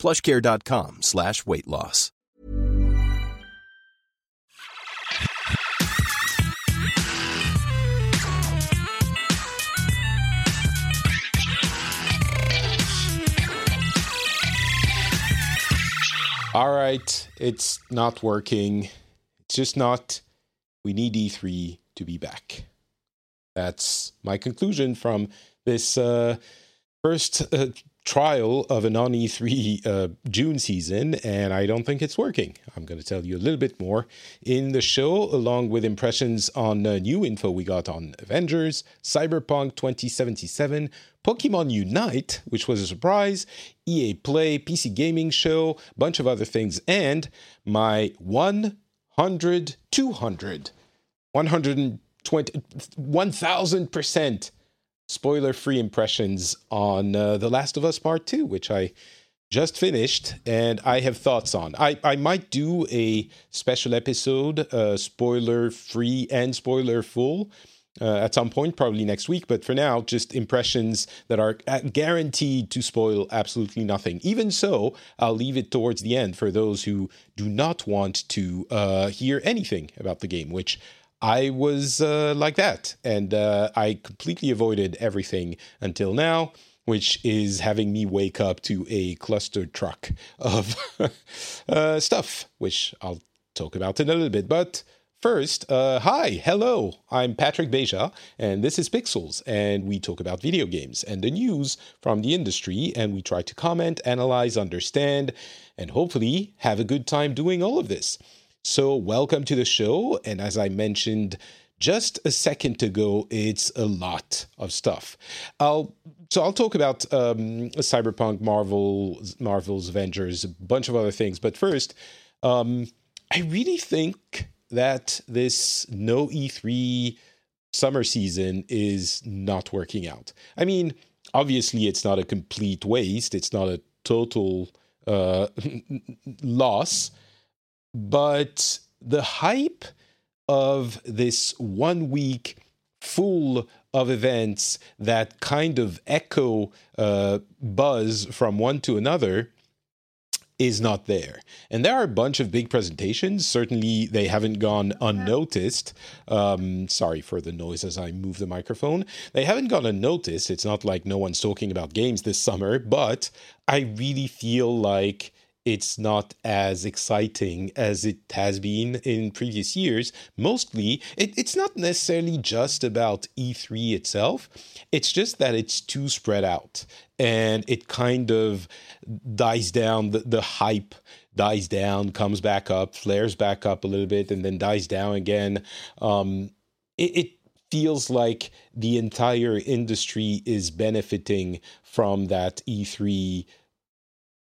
plushcare.com slash weight loss. All right, it's not working. It's just not. We need E3 to be back. That's my conclusion from this uh, first uh, trial of a non E3 uh, June season, and I don't think it's working. I'm going to tell you a little bit more in the show, along with impressions on uh, new info we got on Avengers, Cyberpunk 2077, Pokemon Unite, which was a surprise, EA Play, PC Gaming Show, bunch of other things, and my 100, 200, 120, 1000% spoiler free impressions on uh, The Last of Us Part 2, which I just finished and I have thoughts on. I, I might do a special episode, uh, spoiler free and spoiler full. Uh, at some point, probably next week, but for now, just impressions that are uh, guaranteed to spoil absolutely nothing. Even so, I'll leave it towards the end for those who do not want to uh, hear anything about the game, which I was uh, like that, and uh, I completely avoided everything until now, which is having me wake up to a clustered truck of uh, stuff, which I'll talk about in a little bit. But first, uh, hi, hello, I'm Patrick Beja, and this is Pixels, and we talk about video games and the news from the industry, and we try to comment, analyze, understand, and hopefully have a good time doing all of this. So, welcome to the show. And as I mentioned just a second ago, it's a lot of stuff. I'll so I'll talk about um, Cyberpunk, Marvel, Marvel's Avengers, a bunch of other things. But first, um, I really think that this no E3 summer season is not working out. I mean, obviously, it's not a complete waste. It's not a total uh, loss but the hype of this one week full of events that kind of echo uh, buzz from one to another is not there. And there are a bunch of big presentations. Certainly, they haven't gone unnoticed. Um, sorry for the noise as I move the microphone. They haven't gone unnoticed. It's not like no one's talking about games this summer, but I really feel like it's not as exciting as it has been in previous years. Mostly, it, it's not necessarily just about E3 itself, it's just that it's too spread out and it kind of dies down. The, the hype dies down, comes back up, flares back up a little bit, and then dies down again. Um, it, it feels like the entire industry is benefiting from that E3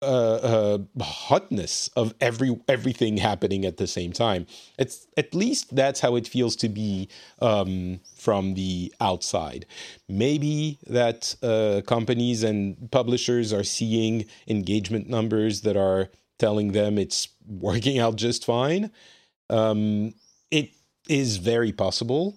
uh, uh, hotness of every everything happening at the same time. It's at least that's how it feels to be um, from the outside. Maybe that uh, companies and publishers are seeing engagement numbers that are telling them it's working out just fine. Um, it is very possible.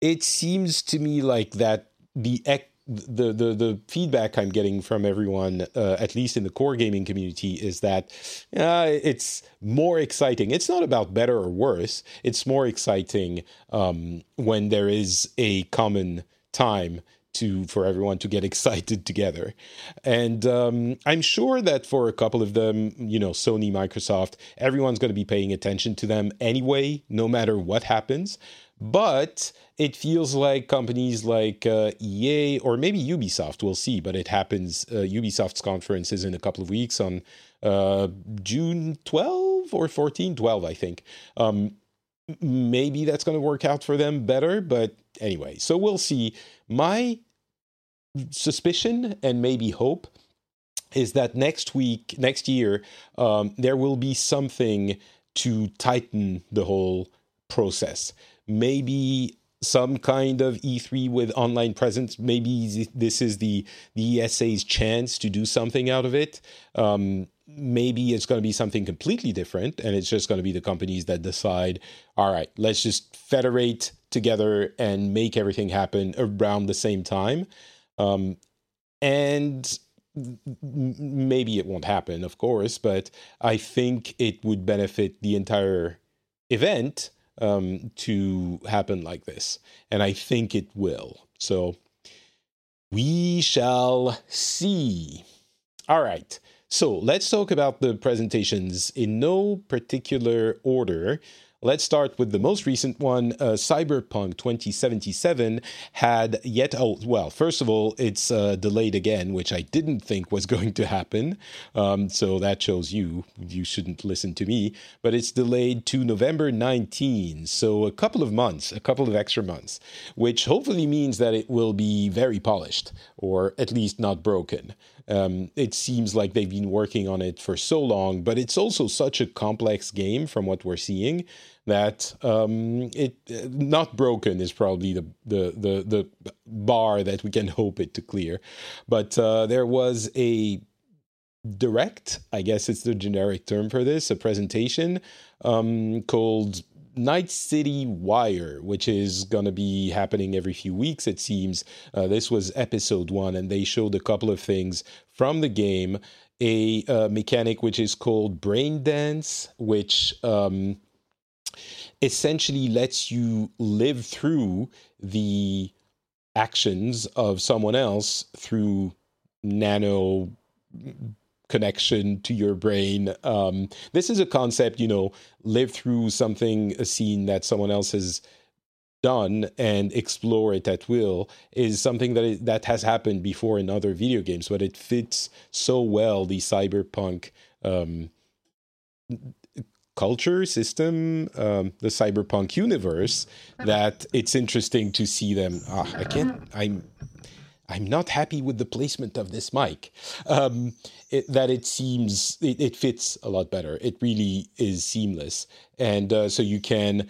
It seems to me like that the the the the feedback I'm getting from everyone, uh, at least in the core gaming community, is that uh, it's more exciting. It's not about better or worse. It's more exciting um, when there is a common time to for everyone to get excited together. And um, I'm sure that for a couple of them, you know, Sony, Microsoft, everyone's going to be paying attention to them anyway, no matter what happens. But it feels like companies like uh, EA or maybe Ubisoft, we'll see, but it happens. Uh, Ubisoft's conference is in a couple of weeks on uh, June 12 or 14, 12, I think. Um, maybe that's going to work out for them better, but anyway, so we'll see. My suspicion and maybe hope is that next week, next year, um, there will be something to tighten the whole process. Maybe some kind of E3 with online presence. Maybe this is the the ESA's chance to do something out of it. Um, maybe it's going to be something completely different, and it's just going to be the companies that decide. All right, let's just federate together and make everything happen around the same time. Um, and maybe it won't happen, of course, but I think it would benefit the entire event um, to happen like this. And I think it will. So we shall see. All right. So let's talk about the presentations in no particular order. Let's start with the most recent one. Uh, Cyberpunk 2077 had yet, oh, well, first of all, it's uh, delayed again, which I didn't think was going to happen. Um, so that shows you, you shouldn't listen to me. But it's delayed to November 19. So a couple of months, a couple of extra months, which hopefully means that it will be very polished or at least not broken. Um, it seems like they've been working on it for so long, but it's also such a complex game from what we're seeing that um, it not broken is probably the, the the the bar that we can hope it to clear. But uh, there was a direct, I guess it's the generic term for this, a presentation um, called Night City Wire, which is going to be happening every few weeks, it seems. Uh, this was episode one, and they showed a couple of things from the game. A uh, mechanic which is called Brain Dance, which um, essentially lets you live through the actions of someone else through nano connection to your brain. Um, this is a concept, you know, live through something, a scene that someone else has done and explore it at will is something that is, that has happened before in other video games, but it fits so well the cyberpunk um, culture system, um, the cyberpunk universe, that it's interesting to see them. Ah, I can't. I'm I'm not happy with the placement of this mic. Um, it, that it seems it, it, fits a lot better. It really is seamless, and uh, so you can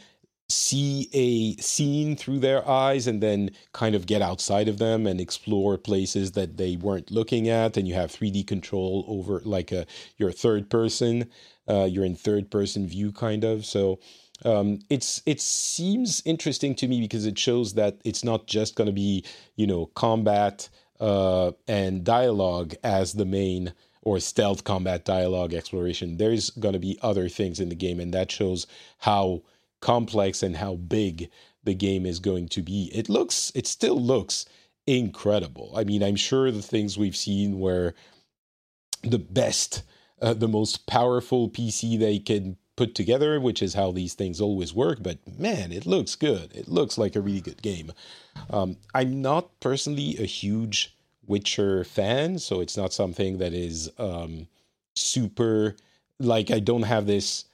see a scene through their eyes and then kind of get outside of them and explore places that they weren't looking at and you have 3d control over like a your third person uh, you're in third person view kind of so um, it's it seems interesting to me because it shows that it's not just going to be you know combat uh, and dialogue as the main or stealth combat dialogue exploration. There's going to be other things in the game, and that shows how complex and how big the game is going to be. It looks, it still looks incredible. I mean, I'm sure the things we've seen were the best, uh, the most powerful PC they can put together, which is how these things always work. But man, it looks good. It looks like a really good game. Um, I'm not personally a huge Witcher fan, so it's not something that is um, super like I don't have this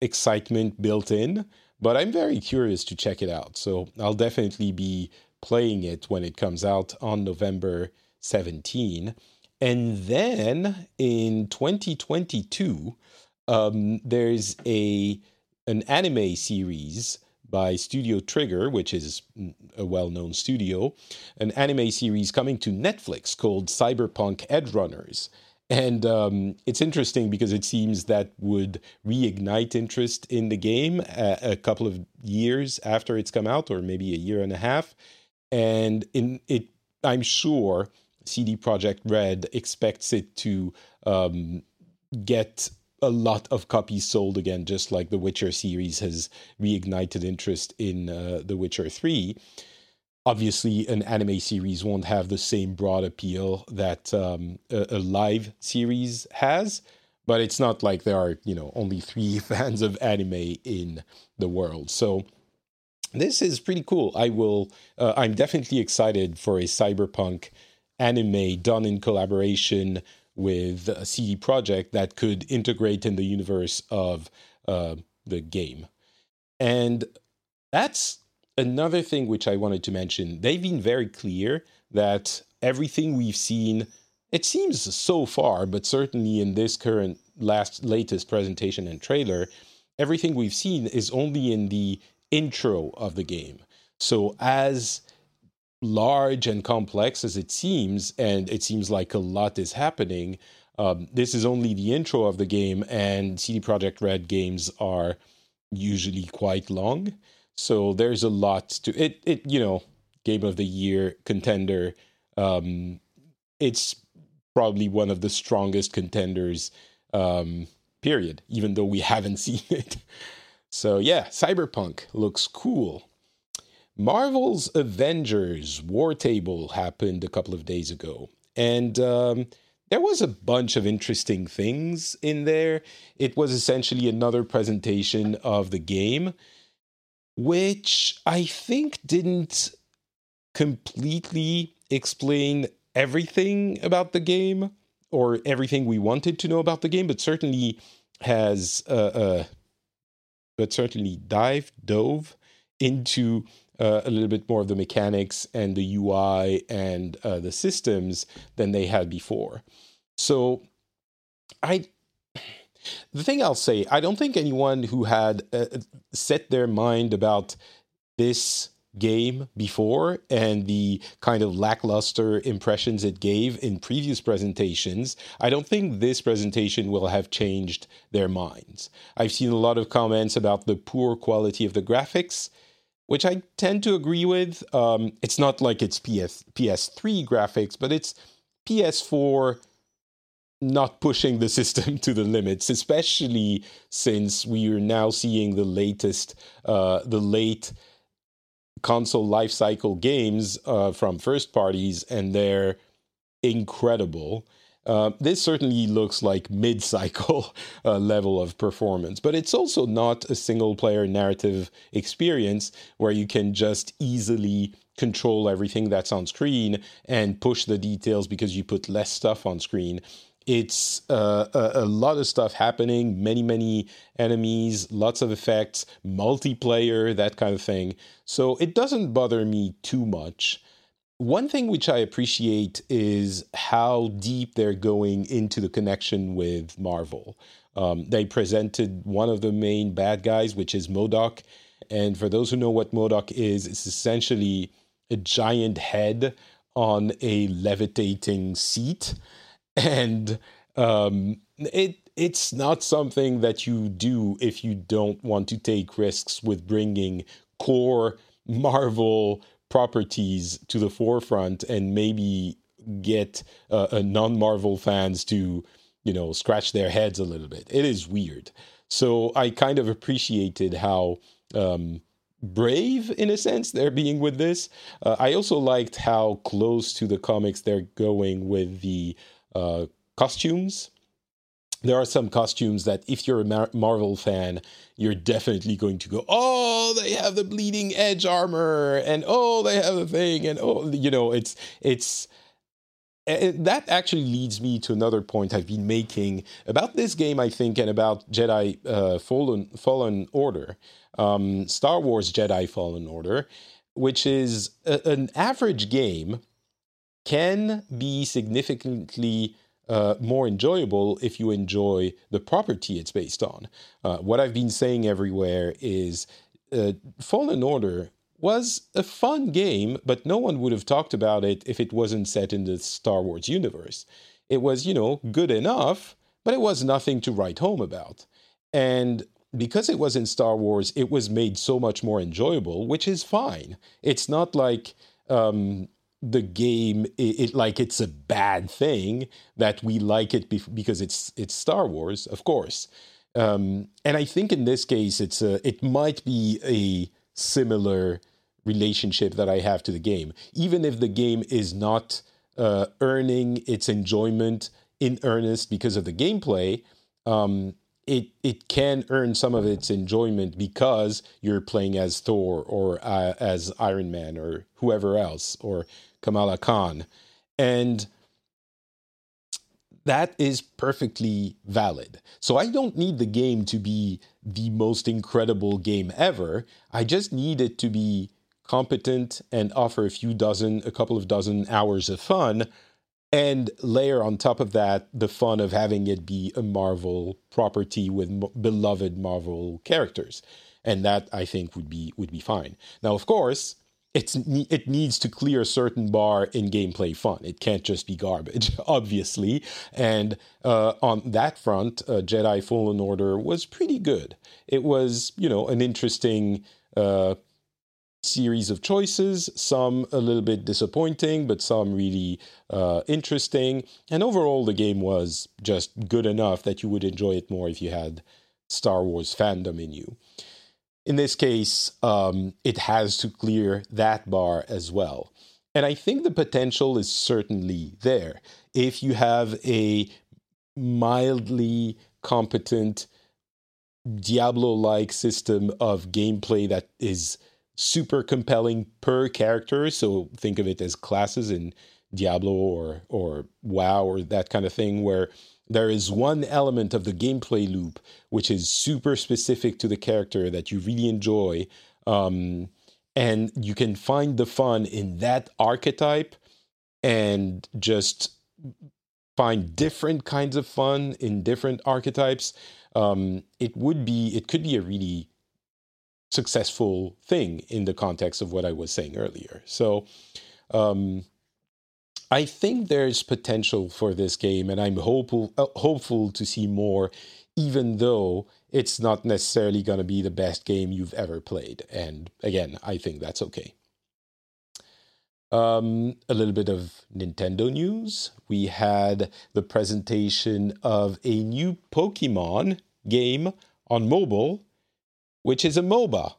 excitement built in, but I'm very curious to check it out. So I'll definitely be playing it when it comes out on November 17. And then in 2022, um, there's a an anime series by Studio Trigger, which is a well-known studio, an anime series coming to Netflix called Cyberpunk Edgerunners. And um, it's interesting because it seems that would reignite interest in the game a, a, couple of years after it's come out, or maybe a year and a half. And in it, I'm sure CD Projekt Red expects it to um, get a lot of copies sold again, just like the Witcher series has reignited interest in uh, The Witcher 3. Obviously, an anime series won't have the same broad appeal that um, a, a, live series has, but it's not like there are, you know, only three fans of anime in the world. So this is pretty cool. I will, uh, I'm definitely excited for a cyberpunk anime done in collaboration with a CD Projekt that could integrate in the universe of uh, the game. And that's another thing which I wanted to mention. They've been very clear that everything we've seen it seems so far, but certainly in this current last latest presentation and trailer, everything we've seen is only in the intro of the game. So as large and complex as it seems, and it seems like a lot is happening, um, this is only the intro of the game, and CD Projekt Red games are usually quite long. So there's a lot to it. It you know, game of the year contender. Um, it's probably one of the strongest contenders. Um, period. Even though we haven't seen it. So yeah, Cyberpunk looks cool. Marvel's Avengers War Table happened a couple of days ago, and um, there was a bunch of interesting things in there. It was essentially another presentation of the game, which I think didn't completely explain everything about the game or everything we wanted to know about the game, but certainly has uh, uh, but certainly dive dove into uh, a little bit more of the mechanics and the UI and uh, the systems than they had before. So, I the thing I'll say, I don't think anyone who had uh, set their mind about this game before and the kind of lackluster impressions it gave in previous presentations, I don't think this presentation will have changed their minds. I've seen a lot of comments about the poor quality of the graphics, which I tend to agree with. Um, it's not like it's PS PS3 graphics, but it's PS4 not pushing the system to the limits, especially since we are now seeing the latest, uh, the late console lifecycle games uh, from first parties, and they're incredible. Uh, this certainly looks like mid cycle uh, level of performance, but it's also not a single player narrative experience where you can just easily control everything that's on screen and push the details because you put less stuff on screen. It's uh, a, a, lot of stuff happening, many, many enemies, lots of effects, multiplayer, that kind of thing. So it doesn't bother me too much. One thing which I appreciate is how deep they're going into the connection with Marvel. Um, they presented one of the main bad guys, which is MODOK. And for those who know what MODOK is, it's essentially a giant head on a levitating seat and um, it it's not something that you do if you don't want to take risks with bringing core Marvel properties to the forefront and maybe get uh, a non-Marvel fans to you know scratch their heads a little bit. It is weird. So I kind of appreciated how um, brave in a sense they're being with this. Uh, I also liked how close to the comics they're going with the uh, costumes. There are some costumes that, if you're a Mar- Marvel fan, you're definitely going to go, "Oh, they have the bleeding edge armor," and "Oh, they have a thing," and "Oh, you know, it's it's." that actually leads me to another point I've been making about this game, I think, and about Jedi uh, Fallen Fallen Order, um, Star Wars Jedi Fallen Order, which is a, an average game can be significantly uh, more enjoyable if you enjoy the property it's based on. Uh, what I've been saying everywhere is uh, Fallen Order was a fun game, but no one would have talked about it if it wasn't set in the Star Wars universe. It was, you know, good enough, but it was nothing to write home about. And because it was in Star Wars, it was made so much more enjoyable, which is fine. It's not like um, the game it, it, like it's a bad thing that we like it because it's it's Star Wars, of course. Um, and I think in this case, it's a it might be a similar relationship that I have to the game, even if the game is not uh, earning its enjoyment in earnest because of the gameplay. Um, it it can earn some of its enjoyment because you're playing as Thor or uh, as Iron Man or whoever else or Kamala Khan. And that is perfectly valid. So I don't need the game to be the most incredible game ever. I just need it to be competent and offer a few dozen, a couple of dozen hours of fun and layer on top of that the fun of having it be a Marvel property with m- beloved Marvel characters, and that I think would be would be fine. Now, of course, it's it needs to clear a certain bar in gameplay fun. It can't just be garbage, obviously. And uh, on that front, uh, Jedi Fallen Order was pretty good. It was, you know, an interesting uh, series of choices. Some a little bit disappointing, but some really uh, interesting. And overall, the game was just good enough that you would enjoy it more if you had Star Wars fandom in you in this case, um, it has to clear that bar as well. And I think the potential is certainly there. If you have a mildly competent Diablo like system of gameplay that is super compelling per character, so think of it as classes in Diablo or or WoW or that kind of thing where there is one element of the gameplay loop which is super specific to the character that you really enjoy um, and you can find the fun in that archetype and just find different kinds of fun in different archetypes. Um, it would be it could be a really successful thing in the context of what i was saying earlier. So um, I think there's potential for this game, and I'm hopeful uh, hopeful to see more, even though it's not necessarily going to be the best game you've ever played. And again, I think that's okay. Um, a little bit of Nintendo news. We had the presentation of a new Pokemon game on mobile, which is a MOBA.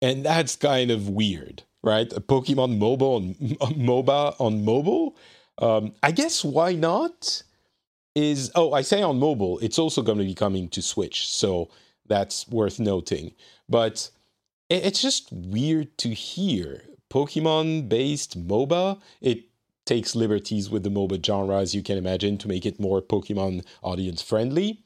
And that's kind of weird right? A Pokemon mobile on MOBA on mobile. Um, I guess why not? Is oh, I say on mobile. It's also going to be coming to Switch, so that's worth noting. But it's just weird to hear Pokemon based MOBA. It takes liberties with the MOBA genre, as you can imagine, to make it more Pokemon audience friendly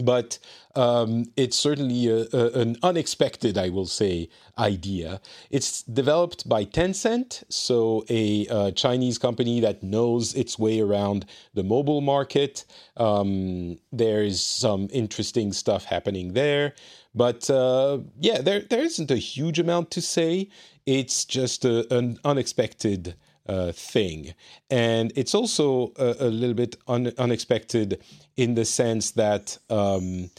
but um, it's certainly a, a, an unexpected, I will say, idea. It's developed by Tencent, so a, uh, Chinese company that knows its way around the mobile market. Um, there's some interesting stuff happening there, but uh, yeah, there there isn't a huge amount to say. It's just a, an unexpected uh, thing. And it's also a, a little bit un- unexpected in the sense that um,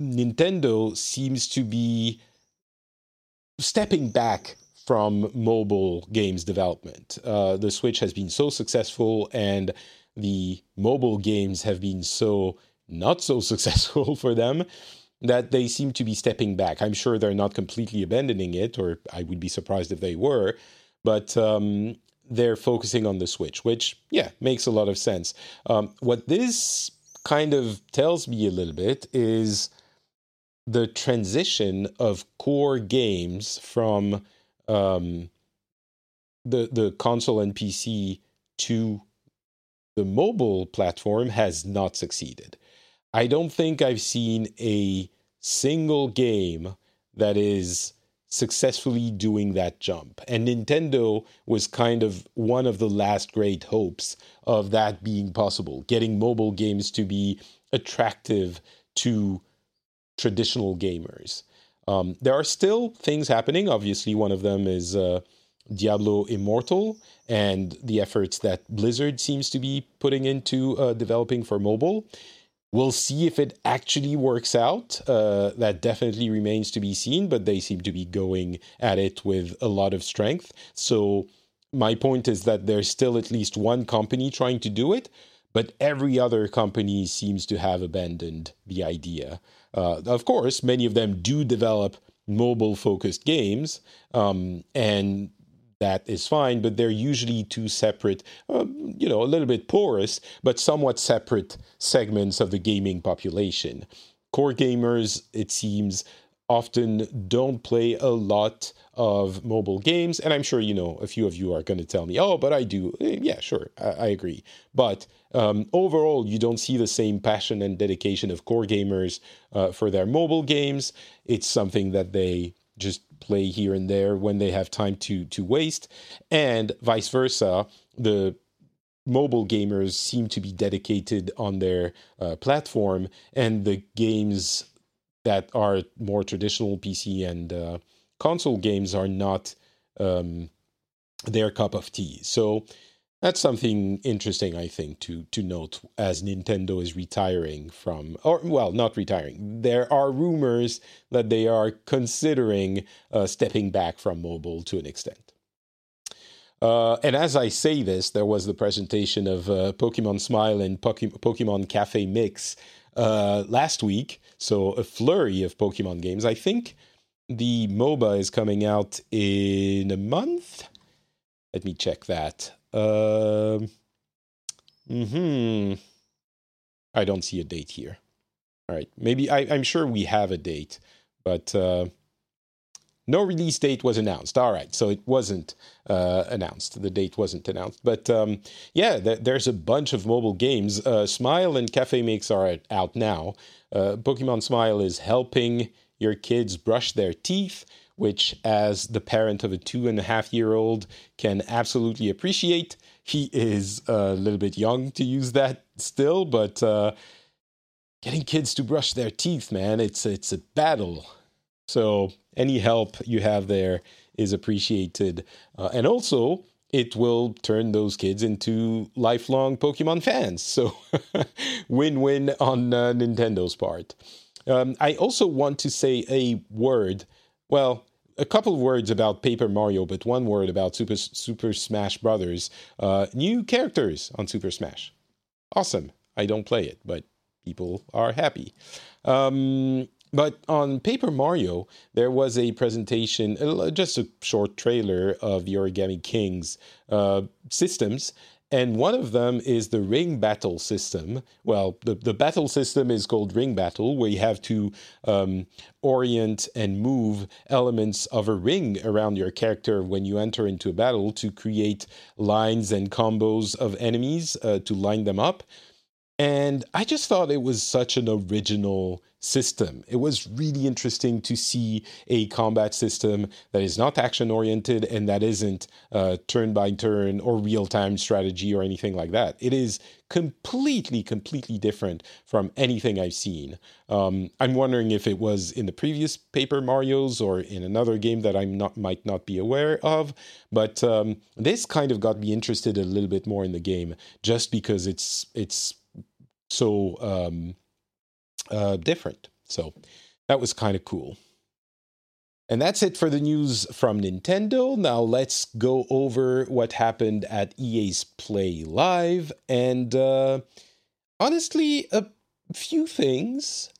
Nintendo seems to be stepping back from mobile games development. Uh, the Switch has been so successful, and the mobile games have been so not so successful for them that they seem to be stepping back. I'm sure they're not completely abandoning it, or I would be surprised if they were but um, they're focusing on the Switch, which, yeah, makes a lot of sense. Um, what this kind of tells me a little bit is the transition of core games from um, the the console and PC to the mobile platform has not succeeded. I don't think I've seen a single game that is successfully doing that jump. And Nintendo was kind of one of the last great hopes of that being possible, getting mobile games to be attractive to traditional gamers. Um, there are still things happening. Obviously, one of them is uh, Diablo Immortal and the efforts that Blizzard seems to be putting into uh, developing for mobile. We'll see if it actually works out. Uh, that definitely remains to be seen, but they seem to be going at it with a lot of strength. So, my point is that there's still at least one company trying to do it, but every other company seems to have abandoned the idea. Uh, of course, many of them do develop mobile focused games, um, and that is fine, but they're usually two separate, um, you know, a little bit porous, but somewhat separate segments of the gaming population. Core gamers, it seems, often don't play a lot of mobile games. And I'm sure, you know, a few of you are going to tell me, oh, but I do. Eh, yeah, sure, I, I agree. But um, overall, you don't see the same passion and dedication of core gamers uh, for their mobile games. It's something that they just play here and there when they have time to to waste and vice versa the mobile gamers seem to be dedicated on their uh, platform, and the games that are more traditional PC and uh, console games are not um, their cup of tea. So that's something interesting, I think, to to note as Nintendo is retiring from, or well, not retiring. There are rumors that they are considering uh, stepping back from mobile to an extent. Uh, and as I say this, there was the presentation of uh, Pokemon Smile and Pokemon Cafe Mix uh, last week. So a flurry of Pokemon games. I think the MOBA is coming out in a month. Let me check that. Uh, hmm. I don't see a date here. All right, maybe I, am sure we have a date, but uh, no release date was announced. All right, so it wasn't uh, announced. The date wasn't announced. But um, yeah, th- there's a bunch of mobile games. Uh, Smile and Cafe Mix are out now. Uh, Pokemon Smile is helping your kids brush their teeth, which, as the parent of a two and a half year old, can absolutely appreciate. He is a little bit young to use that still, but uh, getting kids to brush their teeth, man, it's it's a battle. So any help you have there is appreciated. Uh, and also, it will turn those kids into lifelong Pokemon fans. So, win win on uh, Nintendo's part. Um, I also want to say a word, well, a couple of words about Paper Mario, but one word about Super, Super Smash Brothers. Uh, new characters on Super Smash. Awesome. I don't play it, but people are happy. Um, but on Paper Mario, there was a presentation, just a short trailer of the Origami King's uh, systems. And one of them is the ring battle system. Well, the, the battle system is called ring battle, where you have to um, orient and move elements of a ring around your character when you enter into a battle to create lines and combos of enemies uh, to line them up. And I just thought it was such an original system. It was really interesting to see a combat system that is not action oriented and that isn't uh, turn by turn or real time strategy or anything like that. It is completely, completely different from anything I've seen. Um, I'm wondering if it was in the previous Paper Mario's or in another game that I not might not be aware of. But um, this kind of got me interested a little bit more in the game just because it's it's so um, uh, different. So that was kind of cool. And that's it for the news from Nintendo. Now let's go over what happened at EA's Play Live. And uh, honestly, a few things.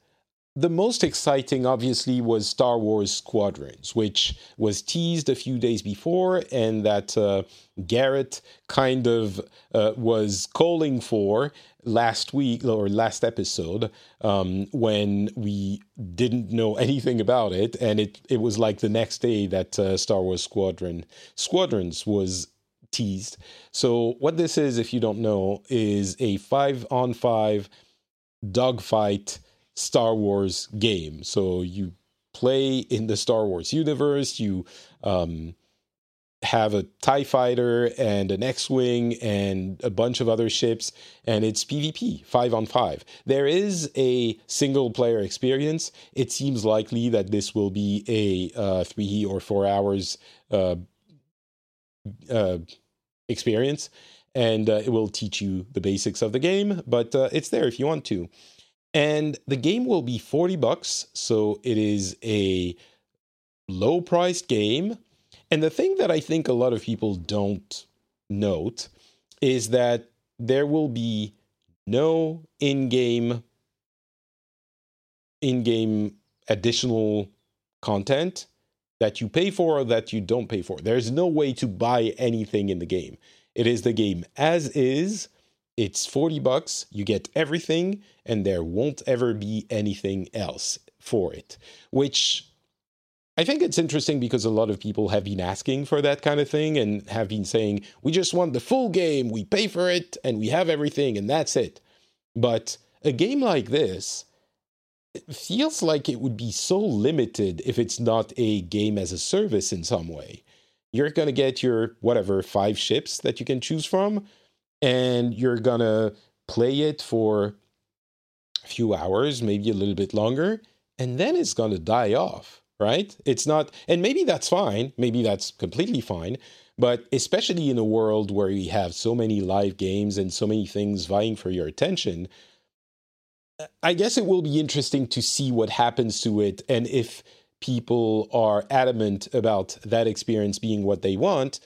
The most exciting, obviously, was Star Wars Squadrons, which was teased a few days before, and that uh, Garrett kind of uh, was calling for last week or last episode um, when we didn't know anything about it, and it it was like the next day that uh, Star Wars Squadron Squadrons was teased. So what this is, if you don't know, is a five on five dogfight Star Wars game. So you play in the Star Wars universe. You um, have a TIE fighter and an X Wing and a bunch of other ships, and it's PvP, five on five. There is a single player experience. It seems likely that this will be a uh, three or four hours uh, uh, experience, and uh, it will teach you the basics of the game, but uh, it's there if you want to. And the game will be 40 bucks, so it is a low priced game and the thing that I think a lot of people don't note is that there will be no in-game in-game additional content that you pay for or that you don't pay for. There's no way to buy anything in the game. It is the game as is. It's 40 bucks, you get everything and there won't ever be anything else for it, which I think it's interesting because a lot of people have been asking for that kind of thing and have been saying, we just want the full game, we pay for it, and we have everything, and that's it. But a game like this feels like it would be so limited if it's not a game as a service in some way. You're going to get your, whatever, five ships that you can choose from. and you're gonna play it for a few hours, maybe a little bit longer, and then it's gonna die off, right? It's not, and maybe that's fine, maybe that's completely fine, but especially in a world where we have so many live games and so many things vying for your attention, I guess it will be interesting to see what happens to it and if people are adamant about that experience being what they want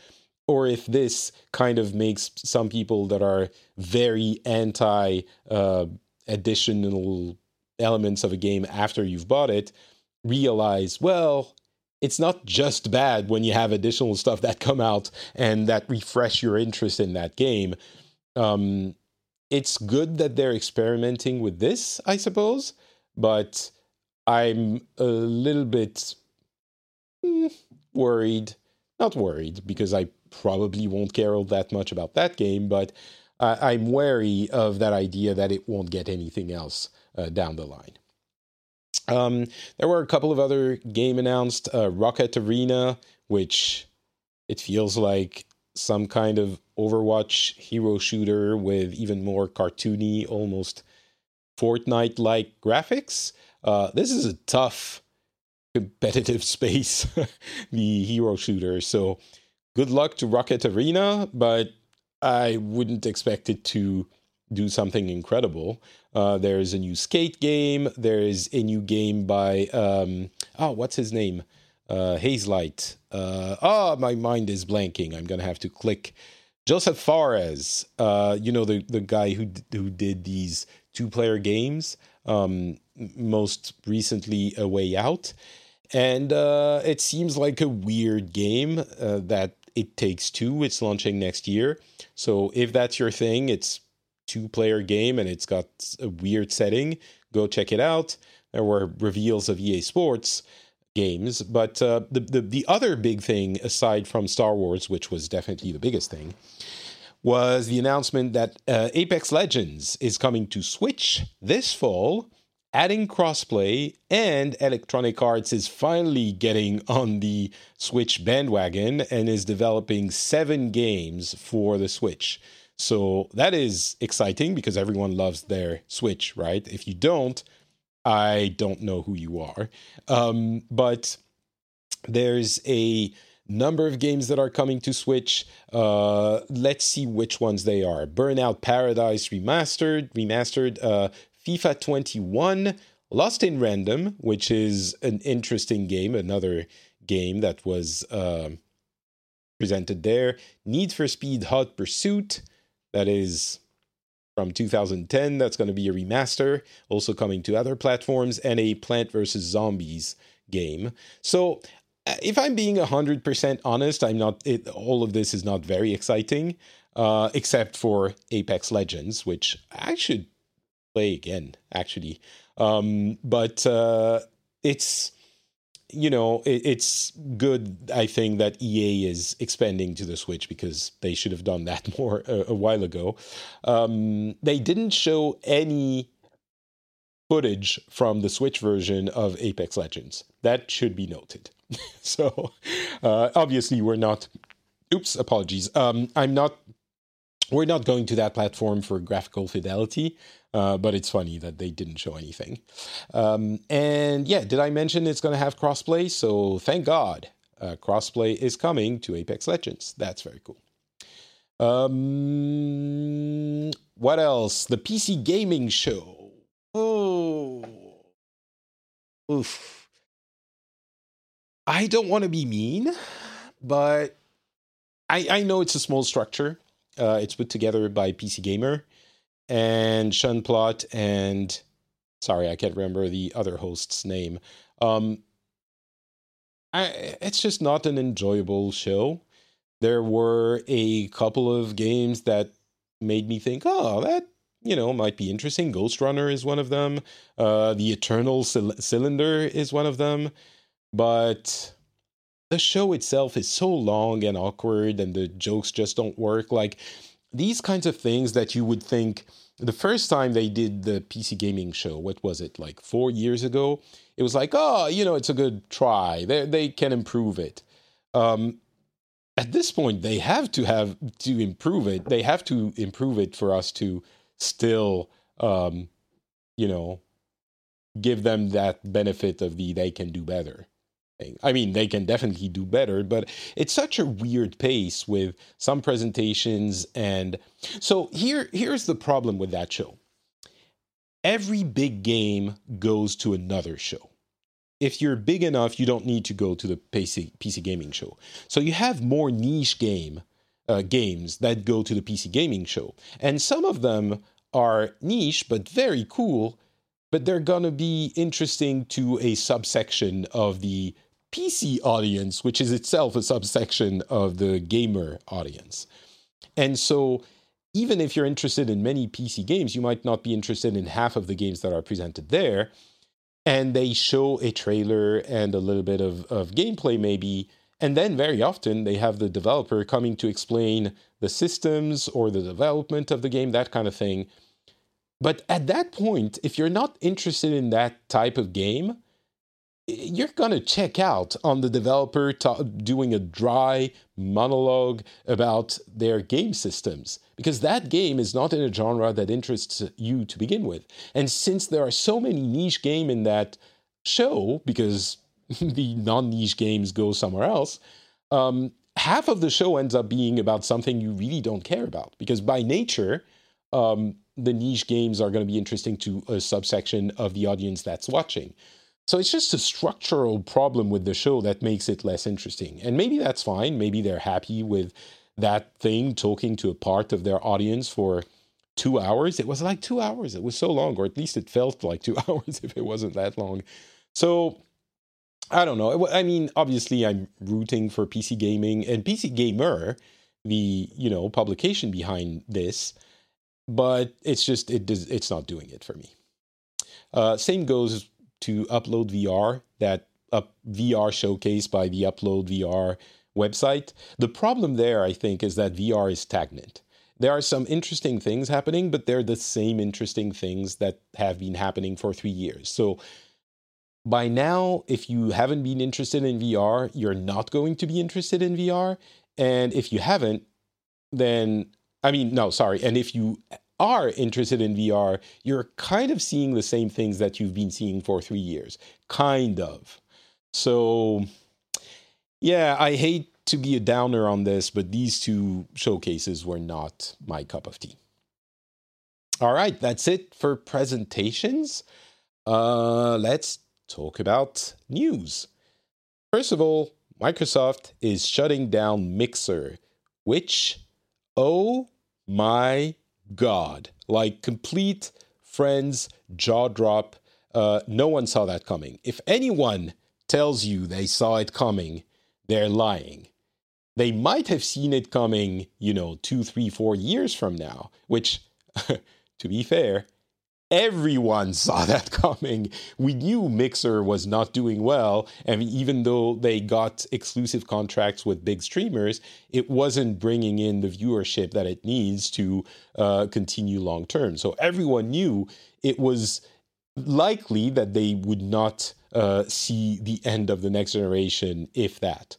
or if this kind of makes some people that are very anti uh, additional elements of a game after you've bought it realize well it's not just bad when you have additional stuff that come out and that refresh your interest in that game um, it's good that they're experimenting with this i suppose but i'm a little bit mm, worried not worried because i probably won't care all that much about that game, but uh, I'm wary of that idea that it won't get anything else uh, down the line. Um, there were a couple of other game announced. Uh, Rocket Arena, which it feels like some kind of Overwatch hero shooter with even more cartoony, almost Fortnite-like graphics. Uh, this is a tough competitive space, the hero shooter. So good luck to Rocket Arena, but I wouldn't expect it to do something incredible. Uh, there's a new skate game. There's a new game by um, oh, what's his name? Uh, Hazelight. Uh, oh, my mind is blanking. I'm gonna have to click. Josef Fares. Uh, you know the the guy who who did these two player games. Um, most recently, A Way Out. And uh, it seems like a weird game uh, that it Takes Two. It's launching next year. So if that's your thing, it's two player game and it's got a weird setting. Go check it out. There were reveals of EA Sports games, but uh, the, the the other big thing aside from Star Wars, which was definitely the biggest thing, was the announcement that uh, Apex Legends is coming to Switch this fall adding crossplay, and Electronic Arts is finally getting on the Switch bandwagon and is developing seven games for the Switch. So that is exciting because everyone loves their Switch, right? If you don't, I don't know who you are. Um, but there's a number of games that are coming to Switch. Uh, let's see which ones they are. Burnout Paradise remastered, remastered, uh, FIFA 21, Lost in Random, which is an interesting game, another game that was uh, presented there. Need for Speed Hot Pursuit, that is from 2010. That's going to be a remaster, also coming to other platforms, and a Plant vs. Zombies game. So, uh, if I'm being 100% honest, I'm not, it, all of this is not very exciting, uh, except for Apex Legends, which I should play again, actually. Um, but uh, it's you know it, it's good. I think that EA is expanding to the Switch because they should have done that more a, a while ago. Um, they didn't show any footage from the Switch version of Apex Legends. That should be noted. so uh, obviously we're not. Oops, apologies. Um, I'm not we're not going to that platform for graphical fidelity, uh, but it's funny that they didn't show anything. Um, and yeah, did I mention it's going to have crossplay? So thank God, uh, crossplay is coming to Apex Legends. That's very cool. Um, what else? The PC gaming show. Oh, oof. I don't want to be mean, but I, I know it's a small structure uh, it's put together by PC Gamer and Sean Plott and sorry, I can't remember the other host's name. Um, I, it's just not an enjoyable show. There were a couple of games that made me think, oh, that you know might be interesting. Ghostrunner is one of them. Uh, the Eternal Cylinder is one of them, but the show itself is so long and awkward and the jokes just don't work. Like these kinds of things that you would think the first time they did the PC gaming show, what was it, like four years ago? It was like, oh, you know, it's a good try. They, they can improve it. Um, at this point they have to have to improve it. They have to improve it for us to still, um, you know, give them that benefit of the they can do better. I mean, they can definitely do better, but it's such a weird pace with some presentations. And so here, here's the problem with that show. Every big game goes to another show. If you're big enough, you don't need to go to the PC, PC gaming show. So you have more niche game uh, games that go to the PC gaming show, and some of them are niche but very cool. But they're gonna be interesting to a subsection of the PC audience, which is itself a subsection of the gamer audience. And so, even if you're interested in many PC games, you might not be interested in half of the games that are presented there. And they show a trailer and a little bit of, of gameplay, maybe. And then, very often, they have the developer coming to explain the systems or the development of the game, that kind of thing. But at that point, if you're not interested in that type of game, you're going to check out on the developer doing a dry monologue about their game systems because that game is not in a genre that interests you to begin with. And since there are so many niche games in that show, because the non niche games go somewhere else, um, half of the show ends up being about something you really don't care about because by nature, um, the niche games are going to be interesting to a subsection of the audience that's watching. So it's just a structural problem with the show that makes it less interesting. And maybe that's fine. Maybe they're happy with that thing talking to a part of their audience for two hours. It was like two hours. It was so long, or at least it felt like two hours if it wasn't that long. So I don't know. I mean, obviously, I'm rooting for PC gaming and PC Gamer, the you know publication behind this, but it's just it does it's not doing it for me. Uh, same goes to Upload VR, that up VR showcase by the Upload VR website. The problem there, I think, is that VR is stagnant. There are some interesting things happening, but they're the same interesting things that have been happening for three years. So by now, if you haven't been interested in VR, you're not going to be interested in VR. And if you haven't, then, I mean, no, sorry. And if you are interested in VR, you're kind of seeing the same things that you've been seeing for three years. Kind of. So, yeah, I hate to be a downer on this, but these two showcases were not my cup of tea. All right, that's it for presentations. Uh, let's talk about news. First of all, Microsoft is shutting down Mixer, which, oh my God. Like complete friends, jaw drop. Uh, no one saw that coming. If anyone tells you they saw it coming, they're lying. They might have seen it coming, you know, two, three, four years from now, which, to be fair, everyone saw that coming. We knew Mixer was not doing well. And even though they got exclusive contracts with big streamers, it wasn't bringing in the viewership that it needs to uh, continue long term. So everyone knew it was likely that they would not uh, see the end of the next generation, if that.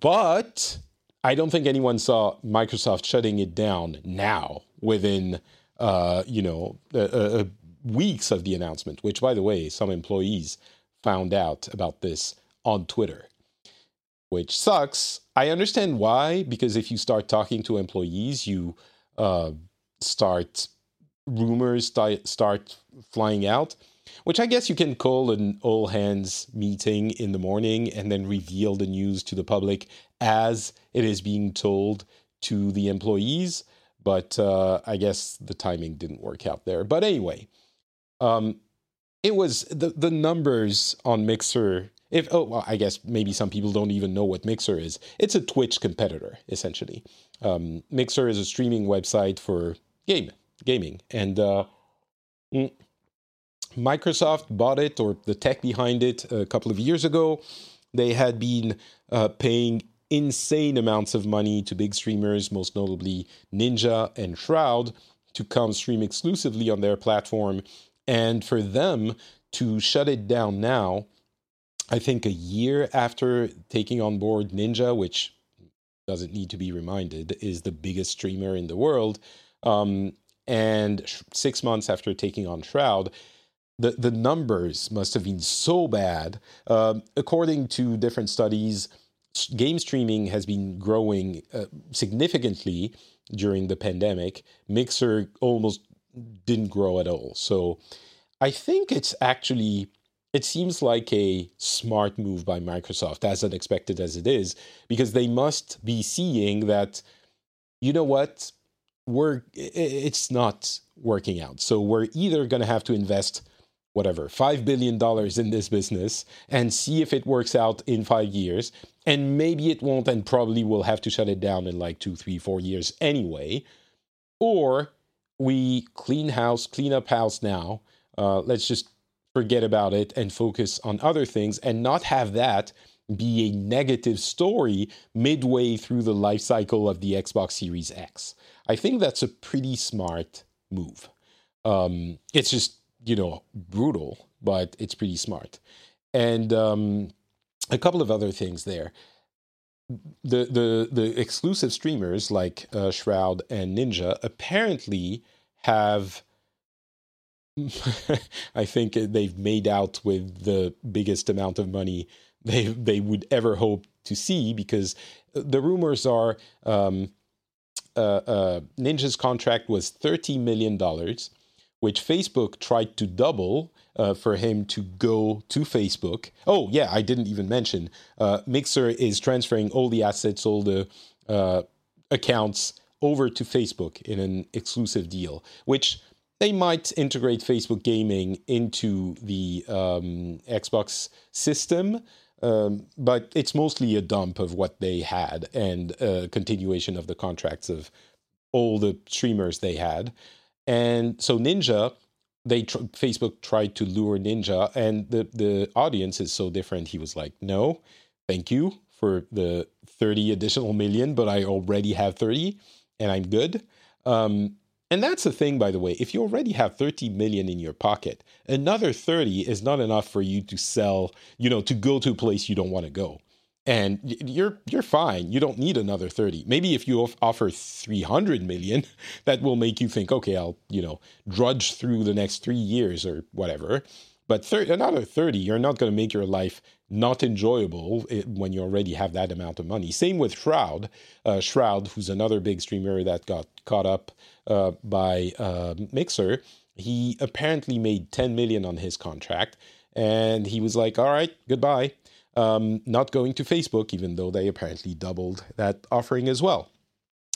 But I don't think anyone saw Microsoft shutting it down now within uh, you know, uh, uh, weeks of the announcement, which, by the way, some employees found out about this on Twitter, which sucks. I understand why, because if you start talking to employees, you uh, start rumors start, start flying out, which I guess you can call an all hands meeting in the morning and then reveal the news to the public as it is being told to the employees but uh, I guess the timing didn't work out there. But anyway, um, it was the the numbers on Mixer. If oh well, I guess maybe some people don't even know what Mixer is. It's a Twitch competitor essentially. Um, Mixer is a streaming website for game gaming, and uh, mm, Microsoft bought it or the tech behind it a couple of years ago. They had been uh, paying insane amounts of money to big streamers, most notably Ninja and Shroud, to come stream exclusively on their platform. And for them to shut it down now, I think a year after taking on board Ninja, which doesn't need to be reminded, is the biggest streamer in the world. Um, and six months after taking on Shroud, the, the numbers must have been so bad. Um, according to different studies, game streaming has been growing uh, significantly during the pandemic. Mixer almost didn't grow at all. So I think it's actually it seems like a smart move by Microsoft, as unexpected as it is, because they must be seeing that, you know what, we're it's not working out. So we're either going to have to invest whatever five billion dollars in this business and see if it works out in five years, and maybe it won't, and probably we'll have to shut it down in like two, three, four years anyway, or we clean house, clean up house now. Uh, let's just forget about it and focus on other things and not have that be a negative story midway through the life cycle of the Xbox Series X. I think that's a pretty smart move. Um, it's just, you know, brutal, but it's pretty smart. And um, a couple of other things there. The the the exclusive streamers like uh, Shroud and Ninja apparently have I think they've made out with the biggest amount of money they they would ever hope to see because the rumors are um, uh, uh, Ninja's contract was thirty million dollars, which Facebook tried to double uh, for him to go to Facebook. Oh yeah, I didn't even mention uh, Mixer is transferring all the assets, all the uh, accounts over to Facebook in an exclusive deal, which they might integrate Facebook gaming into the um, Xbox system, um, but it's mostly a dump of what they had and a continuation of the contracts of all the streamers they had. And so Ninja, they tr- Facebook tried to lure Ninja, and the the audience is so different. He was like, "No, thank you for the thirty additional million, but I already have thirty, and I'm good." Um, and that's the thing, by the way. If you already have 30 million in your pocket, another 30 is not enough for you to sell, you know, to go to a place you don't want to go. And you're you're fine. You don't need another 30. Maybe if you offer 300 million, that will make you think, okay, I'll, you know, drudge through the next 3 years or whatever. But thir- another 30, you're not going to make your life not enjoyable eh, when you already have that amount of money. Same with Shroud. Uh, Shroud, who's another big streamer that got caught up uh, by uh, Mixer, he apparently made 10 million on his contract. And he was like, all right, goodbye. Um, not going to Facebook, even though they apparently doubled that offering as well.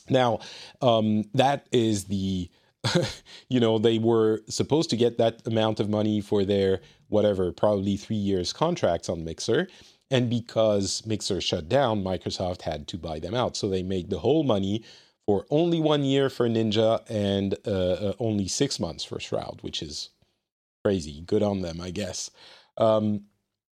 Now, um, that is the you know, they were supposed to get that amount of money for their whatever, probably three years contracts on Mixer. And because Mixer shut down, Microsoft had to buy them out. So they made the whole money for only one year for Ninja and uh, uh, only six months for Shroud, which is crazy. Good on them, I guess. Um,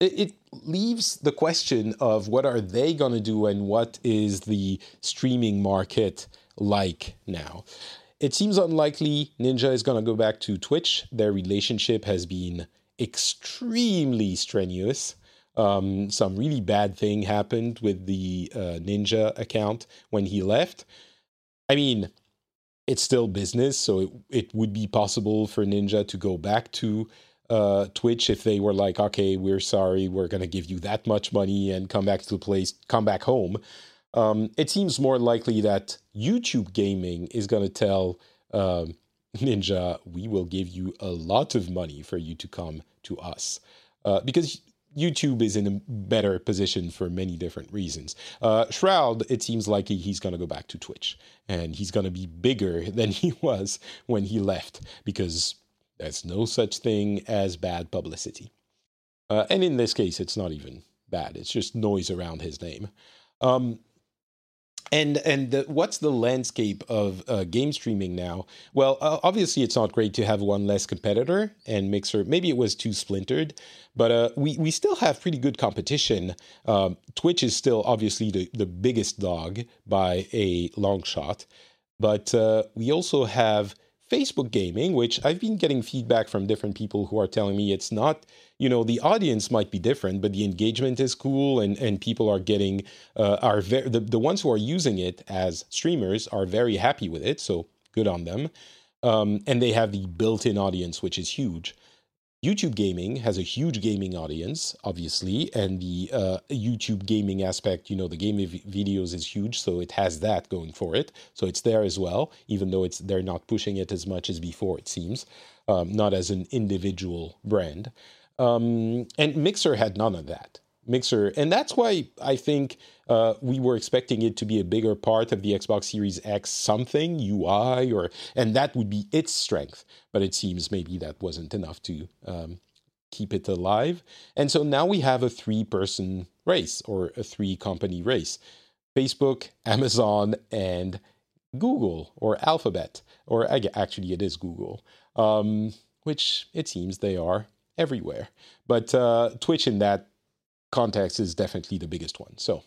it, leaves the question of what are they going to do and what is the streaming market like now. It seems unlikely Ninja is going to go back to Twitch. Their relationship has been extremely strenuous. Um, some really bad thing happened with the uh, Ninja account when he left. I mean, it's still business, so it, it would be possible for Ninja to go back to uh, Twitch if they were like, okay, we're sorry, we're going to give you that much money and come back to the place, come back home. Um, it seems more likely that YouTube gaming is going to tell um, Ninja, we will give you a lot of money for you to come to us. Uh, because YouTube is in a better position for many different reasons. Uh, Shroud, it seems like he's going to go back to Twitch and he's going to be bigger than he was when he left because there's no such thing as bad publicity. Uh, and in this case, it's not even bad, it's just noise around his name. Um, and and the, what's the landscape of uh, game streaming now? Well, uh, obviously it's not great to have one less competitor and Mixer. Maybe it was too splintered, but uh, we we still have pretty good competition. Um, Twitch is still obviously the, the biggest dog by a long shot, but uh, we also have Facebook gaming, which I've been getting feedback from different people who are telling me it's not, you know, the audience might be different, but the engagement is cool and, and people are getting, uh, are very, the, the ones who are using it as streamers are very happy with it. So good on them. Um, and they have the built in audience, which is huge. YouTube gaming has a huge gaming audience, obviously, and the uh, YouTube gaming aspect, you know, the gaming videos is huge, so it has that going for it. So it's there as well, even though it's they're not pushing it as much as before, it seems, um, not as an individual brand. Um, and Mixer had none of that. Mixer, and that's why I think uh, we were expecting it to be a bigger part of the Xbox Series X something UI, or and that would be its strength. But it seems maybe that wasn't enough to um, keep it alive. And so now we have a three-person race or a three-company race: Facebook, Amazon, and Google or Alphabet, or actually it is Google, um, which it seems they are everywhere. But uh, Twitch in that context is definitely the biggest one. So,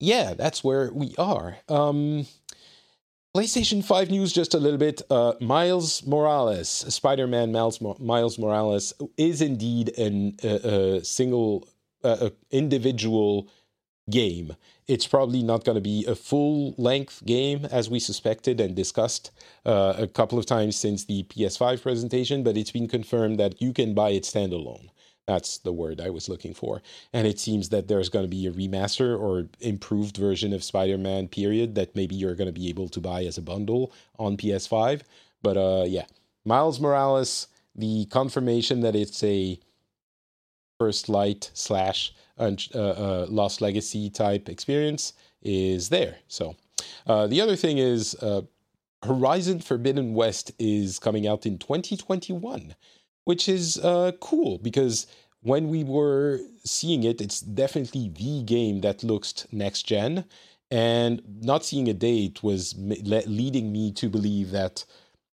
yeah, that's where we are. Um, PlayStation 5 news just a little bit. Uh, Miles Morales, Spider Man Miles, Miles Morales, is indeed an a, a single, uh, individual game. It's probably not going to be a full length game as we suspected and discussed uh, a couple of times since the PS5 presentation, but it's been confirmed that you can buy it standalone. That's the word I was looking for. And it seems that there's going to be a remaster or improved version of Spider Man, period, that maybe you're going to be able to buy as a bundle on PS5. But uh, yeah, Miles Morales, the confirmation that it's a First Light slash uh, uh, Lost Legacy type experience is there. So uh, the other thing is uh, Horizon Forbidden West is coming out in 2021 which is uh, cool because when we were seeing it, it's definitely the game that looks next gen. And not seeing a date was leading me to believe that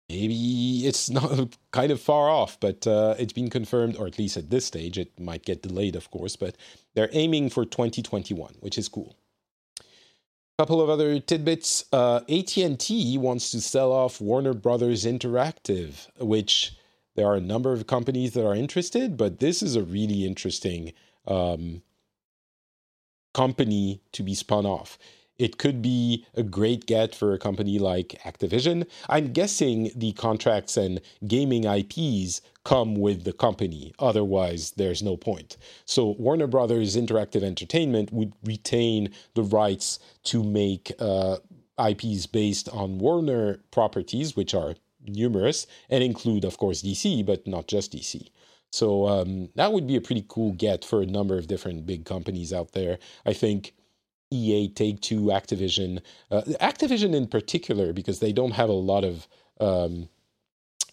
maybe it's not kind of far off, but uh, it's been confirmed, or at least at this stage, it might get delayed, of course, but they're aiming for 2021, which is cool. A couple of other tidbits. Uh, AT&T wants to sell off Warner Brothers Interactive, which there are a number of companies that are interested, but this is a really interesting um, company to be spun off. It could be a great get for a company like Activision. I'm guessing the contracts and gaming IPs come with the company. Otherwise, there's no point. So, Warner Brothers Interactive Entertainment would retain the rights to make uh, IPs based on Warner properties, which are numerous and include, of course, DC, but not just DC. So um, that would be a pretty cool get for a number of different big companies out there. I think EA, Take Two, Activision, uh, Activision in particular, because they don't have a lot of um,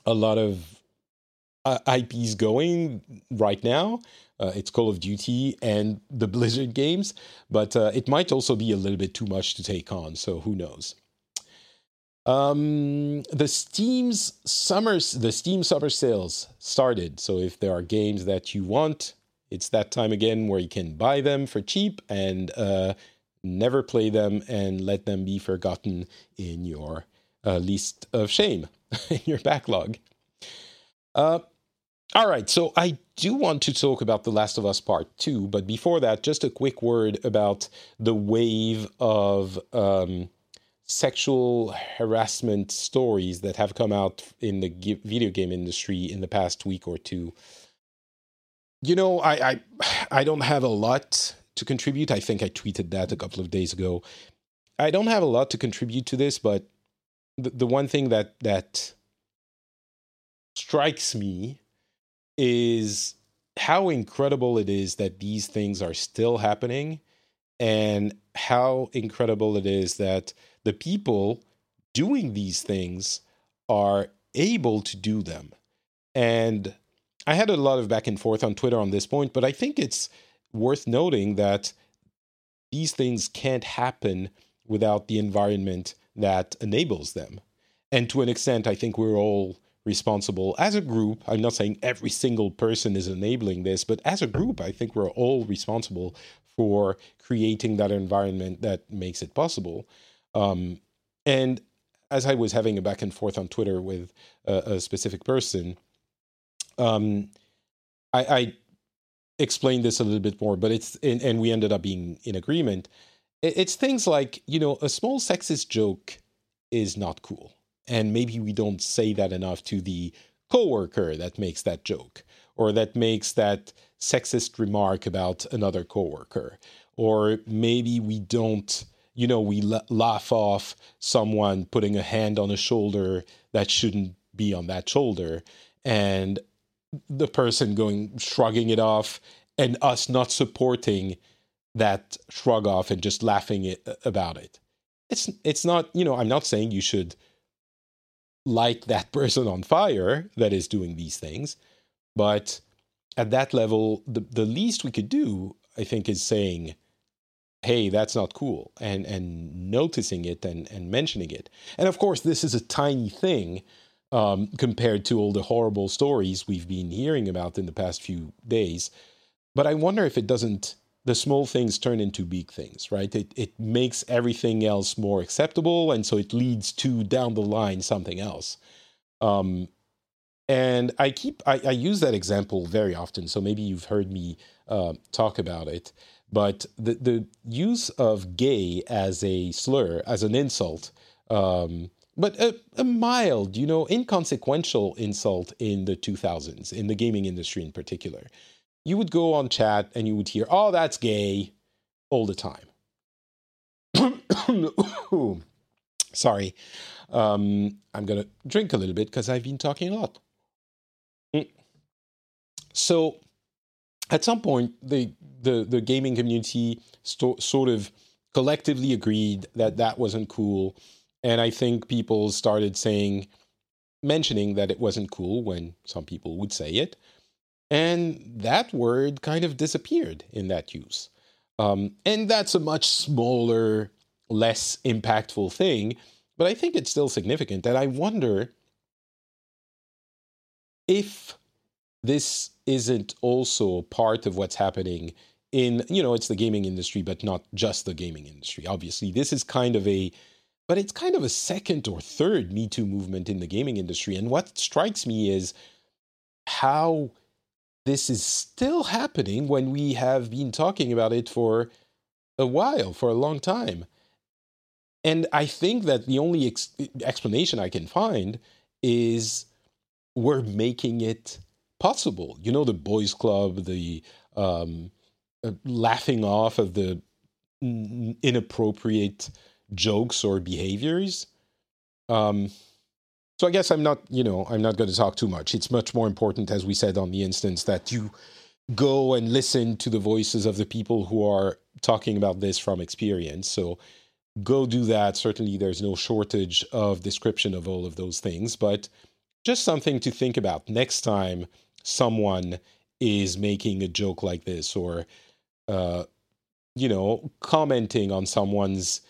a lot of uh, IPs going right now. Uh, it's Call of Duty and the Blizzard games, but uh, it might also be a little bit too much to take on. So who knows? Um, the Steam's summer, the Steam summer sales started. So if there are games that you want, it's that time again where you can buy them for cheap and uh, never play them and let them be forgotten in your uh, list of shame, in your backlog. Uh, all right, so I do want to talk about The Last of Us Part 2, but before that, just a quick word about the wave of um, sexual harassment stories that have come out in the video game industry in the past week or two. You know, I, I I don't have a lot to contribute. I think I tweeted that a couple of days ago. I don't have a lot to contribute to this, but the, the one thing that that strikes me is how incredible it is that these things are still happening and how incredible it is that the people doing these things are able to do them. And I had a lot of back and forth on Twitter on this point, but I think it's worth noting that these things can't happen without the environment that enables them. And to an extent, I think we're all responsible as a group. I'm not saying every single person is enabling this, but as a group, I think we're all responsible for creating that environment that makes it possible. Um, and as I was having a back and forth on Twitter with a, a specific person, um, I, I explained this a little bit more, but it's and, and we ended up being in agreement. It's things like you know a small sexist joke is not cool, and maybe we don't say that enough to the coworker that makes that joke or that makes that sexist remark about another coworker. Or maybe we don't you know we laugh off someone putting a hand on a shoulder that shouldn't be on that shoulder and the person going shrugging it off and us not supporting that shrug off and just laughing it, uh, about it. It's it's not you know i'm not saying you should light that person on fire that is doing these things but at that level the the least we could do i think is saying hey that's not cool and and noticing it and and mentioning it and of course this is a tiny thing um, compared to all the horrible stories we've been hearing about in the past few days. But I wonder if it doesn't, the small things turn into big things, right? It, it makes everything else more acceptable. And so it leads to down the line something else. Um, and I keep, I, I, use that example very often. So maybe you've heard me uh, talk about it. But the, the use of gay as a slur, as an insult, um, but a, a, mild, you know, inconsequential insult in the 2000s, in the gaming industry in particular. You would go on chat and you would hear, oh, that's gay, all the time. Sorry. Um, I'm going to drink a little bit because I've been talking a lot. So, at some point, the, the, the gaming community sto- sort of collectively agreed that that wasn't cool and I think people started saying, mentioning that it wasn't cool when some people would say it. And that word kind of disappeared in that use. Um, and that's a much smaller, less impactful thing, but I think it's still significant. And I wonder if this isn't also part of what's happening in, you know, it's the gaming industry, but not just the gaming industry. Obviously, this is kind of a but it's kind of a second or third Me Too movement in the gaming industry. And what strikes me is how this is still happening when we have been talking about it for a while, for a long time. And I think that the only ex- explanation I can find is we're making it possible. You know, the boys' club, the um, uh, laughing off of the n- inappropriate jokes or behaviors. Um, so I guess I'm not, you know, I'm not going to talk too much. It's much more important, as we said on the instance, that you go and listen to the voices of the people who are talking about this from experience. So go do that. Certainly, there's no shortage of description of all of those things, but just something to think about next time someone is making a joke like this or, uh, you know, commenting on someone's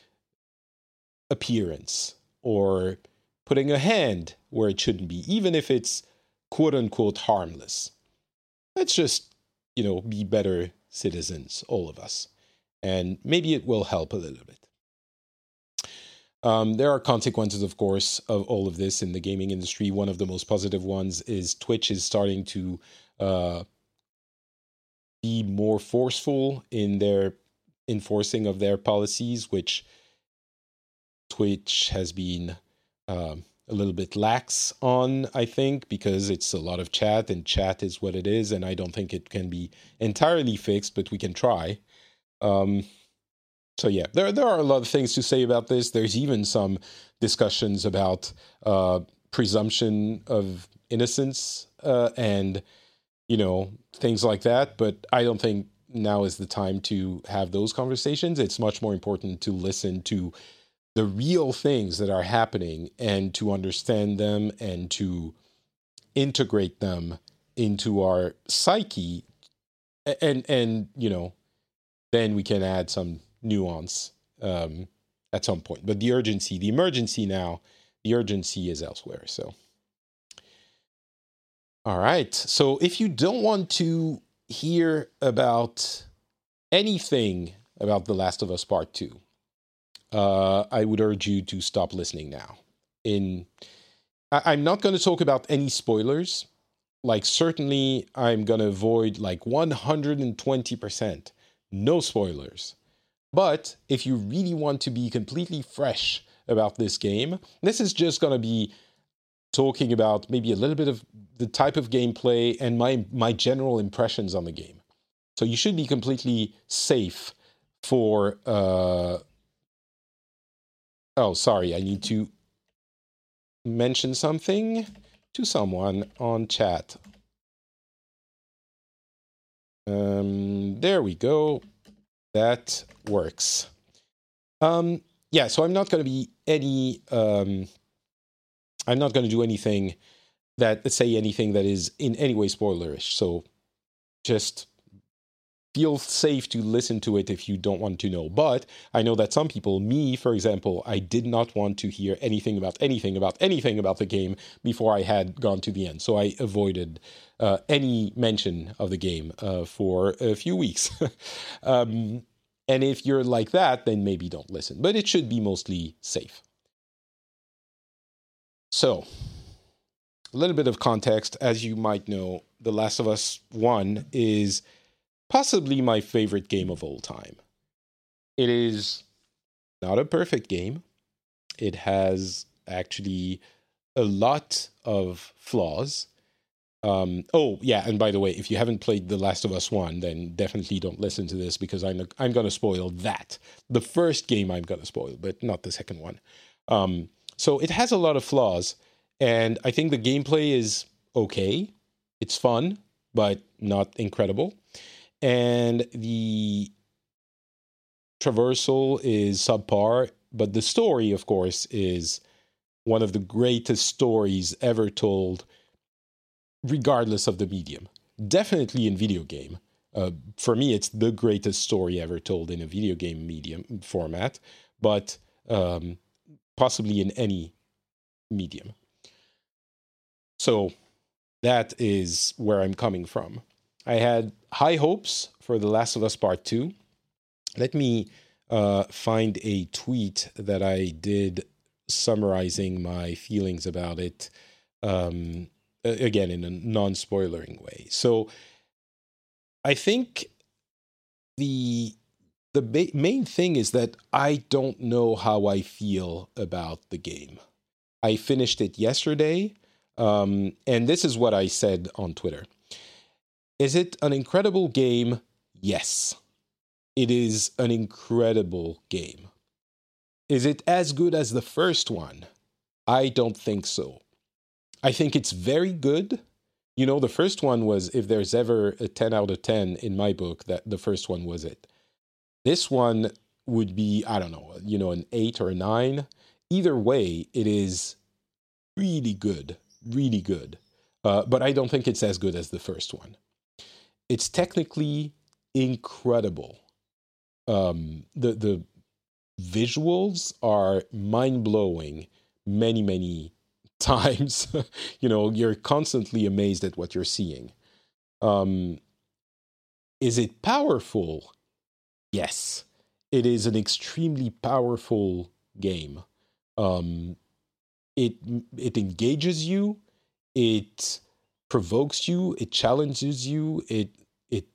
appearance or putting a hand where it shouldn't be, even if it's quote unquote harmless. Let's just, you know, be better citizens, all of us. And maybe it will help a little bit. Um, there are consequences, of course, of all of this in the gaming industry. One of the most positive ones is Twitch is starting to uh, be more forceful in their enforcing of their policies, which Twitch has been um, a little bit lax on, I think, because it's a lot of chat and chat is what it is. And I don't think it can be entirely fixed, but we can try. Um, so yeah, there there are a lot of things to say about this. There's even some discussions about uh, presumption of innocence uh, and you know things like that. But I don't think now is the time to have those conversations. It's much more important to listen to the real things that are happening and to understand them and to integrate them into our psyche and and you know then we can add some nuance um, at some point but the urgency the emergency now the urgency is elsewhere so all right so if you don't want to hear about anything about the last of us part 2 uh, I would urge you to stop listening now. in I, am not going to talk about any spoilers. Like certainly I'm going to avoid like 120% no spoilers. But if you really want to be completely fresh about this game, this is just going to be talking about maybe a little bit of the type of gameplay and my my general impressions on the game. So you should be completely safe for uh Oh, sorry, I need to mention something to someone on chat. Um, there we go. That works. Um, yeah, so I'm not going to be any. Um, I'm not going to do anything that say anything that is in any way spoilerish. So just feel safe to listen to it if you don't want to know. But I know that some people, me for example, I did not want to hear anything about anything about anything about the game before I had gone to the end. So I avoided uh, any mention of the game uh, for a few weeks. um, and if you're like that, then maybe don't listen. But it should be mostly safe. So, a little bit of context. As you might know, The Last of Us 1 is possibly my favorite game of all time. It is not a perfect game. It has actually a lot of flaws. Um, oh yeah, and by the way, if you haven't played The Last of Us One, then definitely don't listen to this because I'm I'm going to spoil that. The first game I'm going to spoil, but not the second one. Um, so it has a lot of flaws, and I think the gameplay is okay. It's fun, but not incredible and the traversal is subpar, but the story, of course, is one of the greatest stories ever told, regardless of the medium. Definitely in video game. Uh, for me, it's the greatest story ever told in a video game medium format, but um, possibly in any medium. So that is where I'm coming from. I had high hopes for The Last of Us Part 2. Let me uh, find a tweet that I did summarizing my feelings about it, um, again, in a non spoilering way. So I think the the ba- main thing is that I don't know how I feel about the game. I finished it yesterday, um, and this is what I said on Twitter. Is it an incredible game? Yes. It is an incredible game. Is it as good as the first one? I don't think so. I think it's very good. You know, the first one was, if there's ever a 10 out of 10 in my book, that the first one was it. This one would be, I don't know, you know, an 8 or a 9. Either way, it is really good, really good. Uh, but I don't think it's as good as the first one it's technically incredible. Um, the the visuals are mind blowing many many times. you know, you're constantly amazed at what you're seeing. Um, is it powerful? Yes, it is an extremely powerful game. Um, it it engages you. It provokes you, it challenges you, it it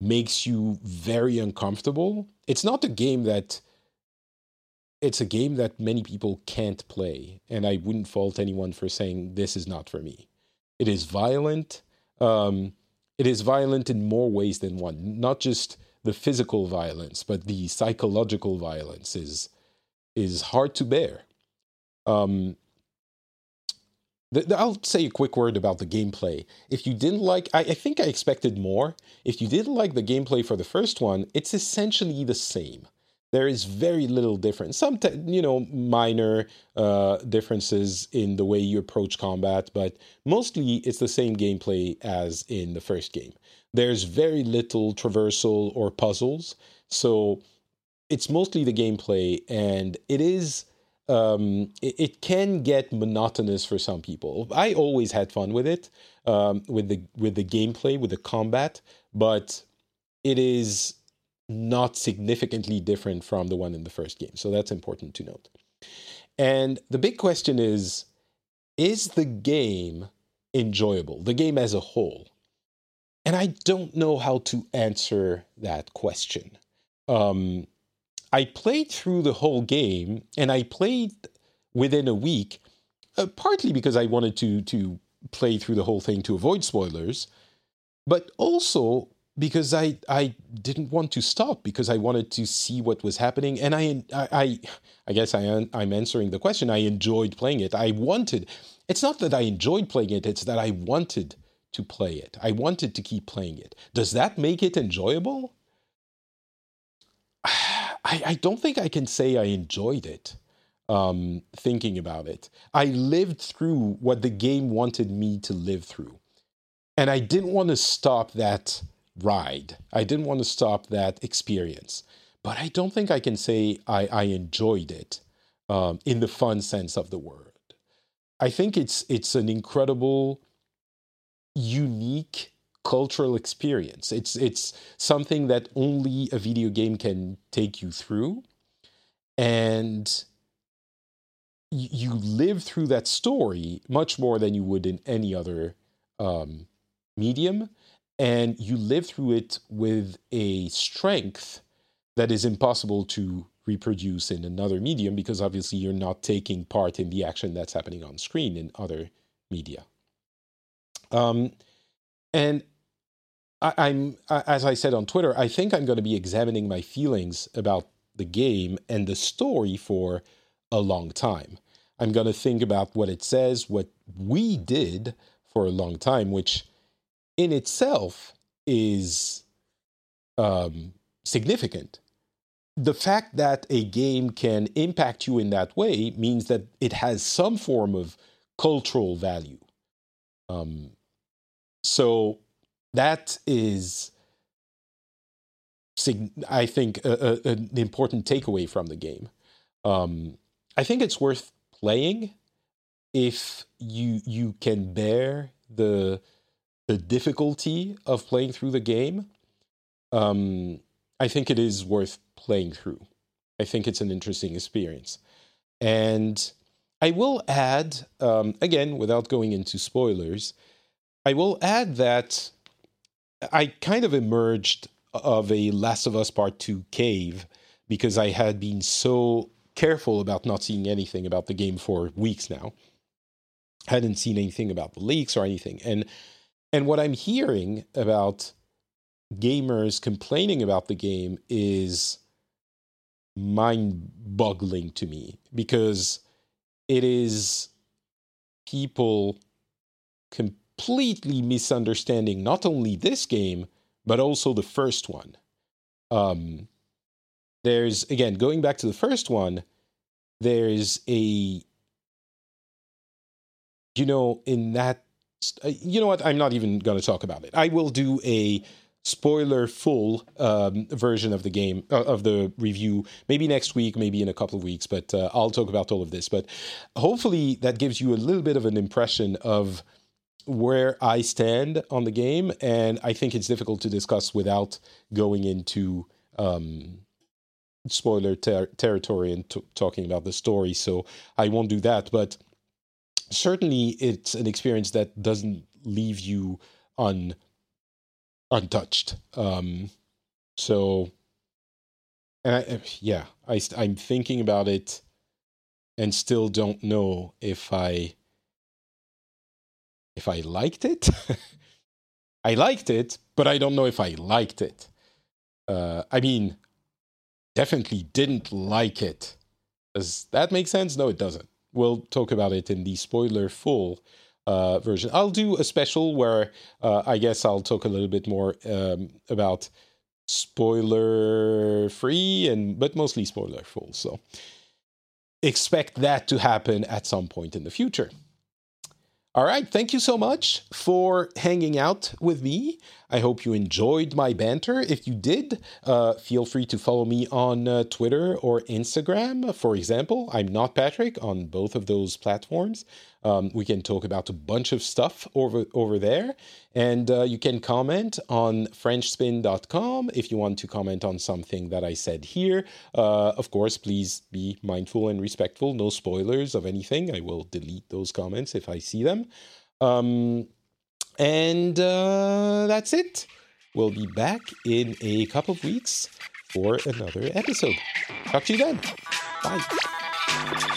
makes you very uncomfortable. It's not a game that it's a game that many people can't play, and I wouldn't fault anyone for saying this is not for me. It is violent. Um, it is violent in more ways than one. Not just the physical violence, but the psychological violence is is hard to bear. Um, I'll say a quick word about the gameplay. If you didn't like, I, I, think I expected more. If you didn't like the gameplay for the first one, it's essentially the same. There is very little difference. Some, te- you know, minor uh, differences in the way you approach combat, but mostly it's the same gameplay as in the first game. There's very little traversal or puzzles, so it's mostly the gameplay, and it is um, it, it, can get monotonous for some people. I always had fun with it, um, with the with the gameplay, with the combat, but it is not significantly different from the one in the first game. So that's important to note. And the big question is is the game enjoyable, the game as a whole? And I don't know how to answer that question. Um, I played through the whole game and I played within a week, uh, partly because I wanted to, to play through the whole thing to avoid spoilers, but also because I I didn't want to stop because I wanted to see what was happening. And I I I guess I I'm answering the question. I enjoyed playing it. I wanted it's not that I enjoyed playing it it's that I wanted to play it. I wanted to keep playing it. Does that make it enjoyable? I I don't think I can say I enjoyed it um, thinking about it. I lived through what the game wanted me to live through. And I didn't want to stop that ride. I didn't want to stop that experience. But I don't think I can say I, I enjoyed it um, in the fun sense of the word. I think it's it's an incredible, unique cultural experience. It's it's something that only a video game can take you through, and you live through that story much more than you would in any other um, medium and you live through it with a strength that is impossible to reproduce in another medium because obviously you're not taking part in the action that's happening on screen in other media. Um, and I, am as I said on Twitter, I think I'm going to be examining my feelings about the game and the story for a long time. I'm going to think about what it says, what we did for a long time, which in itself is um, significant. The fact that a game can impact you in that way means that it has some form of cultural value. Um, so that is, I think, a, a, an important takeaway from the game. Um, I think it's worth playing if you you can bear the the difficulty of playing through the game, um, I think it is worth playing through. I think it's an interesting experience. And I will add, um, again, without going into spoilers, I will add that I kind of emerged of a Last of Us Part 2 cave because I had been so careful about not seeing anything about the game for weeks now. I hadn't seen anything about the leaks or anything. And and what I'm hearing about gamers complaining about the game is mind boggling to me because it is people completely misunderstanding not only this game, but also the first one. Um, there's, again, going back to the first one, there's a, you know, in that you know what? I'm not even going to talk about it. I will do a spoiler full um, version of the game uh, of the review maybe next week maybe in a couple of weeks but uh, i'll talk about all of this but hopefully that gives you a little bit of an impression of where i stand on the game and i think it's difficult to discuss without going into um, spoiler ter- territory and t- talking about the story so i won't do that but certainly it's an experience that doesn't leave you un untouched. Um, so, and I, yeah, I I'm thinking about it, and still don't know if I if I liked it. I liked it, but I don't know if I liked it. Uh, I mean, definitely didn't like it. Does that make sense? No, it doesn't we'll talk about it in the spoiler full uh, version. I'll do a special where uh, I guess I'll talk a little bit more um, about spoiler free and but mostly spoiler full. So expect that to happen at some point in the future. All right. Thank you so much for hanging out with me. I hope you enjoyed my banter. If you did, uh, feel free to follow me on uh, Twitter or Instagram, for example. I'm not Patrick on both of those platforms. Um, we can talk about a bunch of stuff over over there, and uh, you can comment on FrenchSpin.com if you want to comment on something that I said here. Uh, of course, please be mindful and respectful. No spoilers of anything. I will delete those comments if I see them. Um, and uh, that's it. We'll be back in a couple of weeks for another episode. Talk to you then. Bye.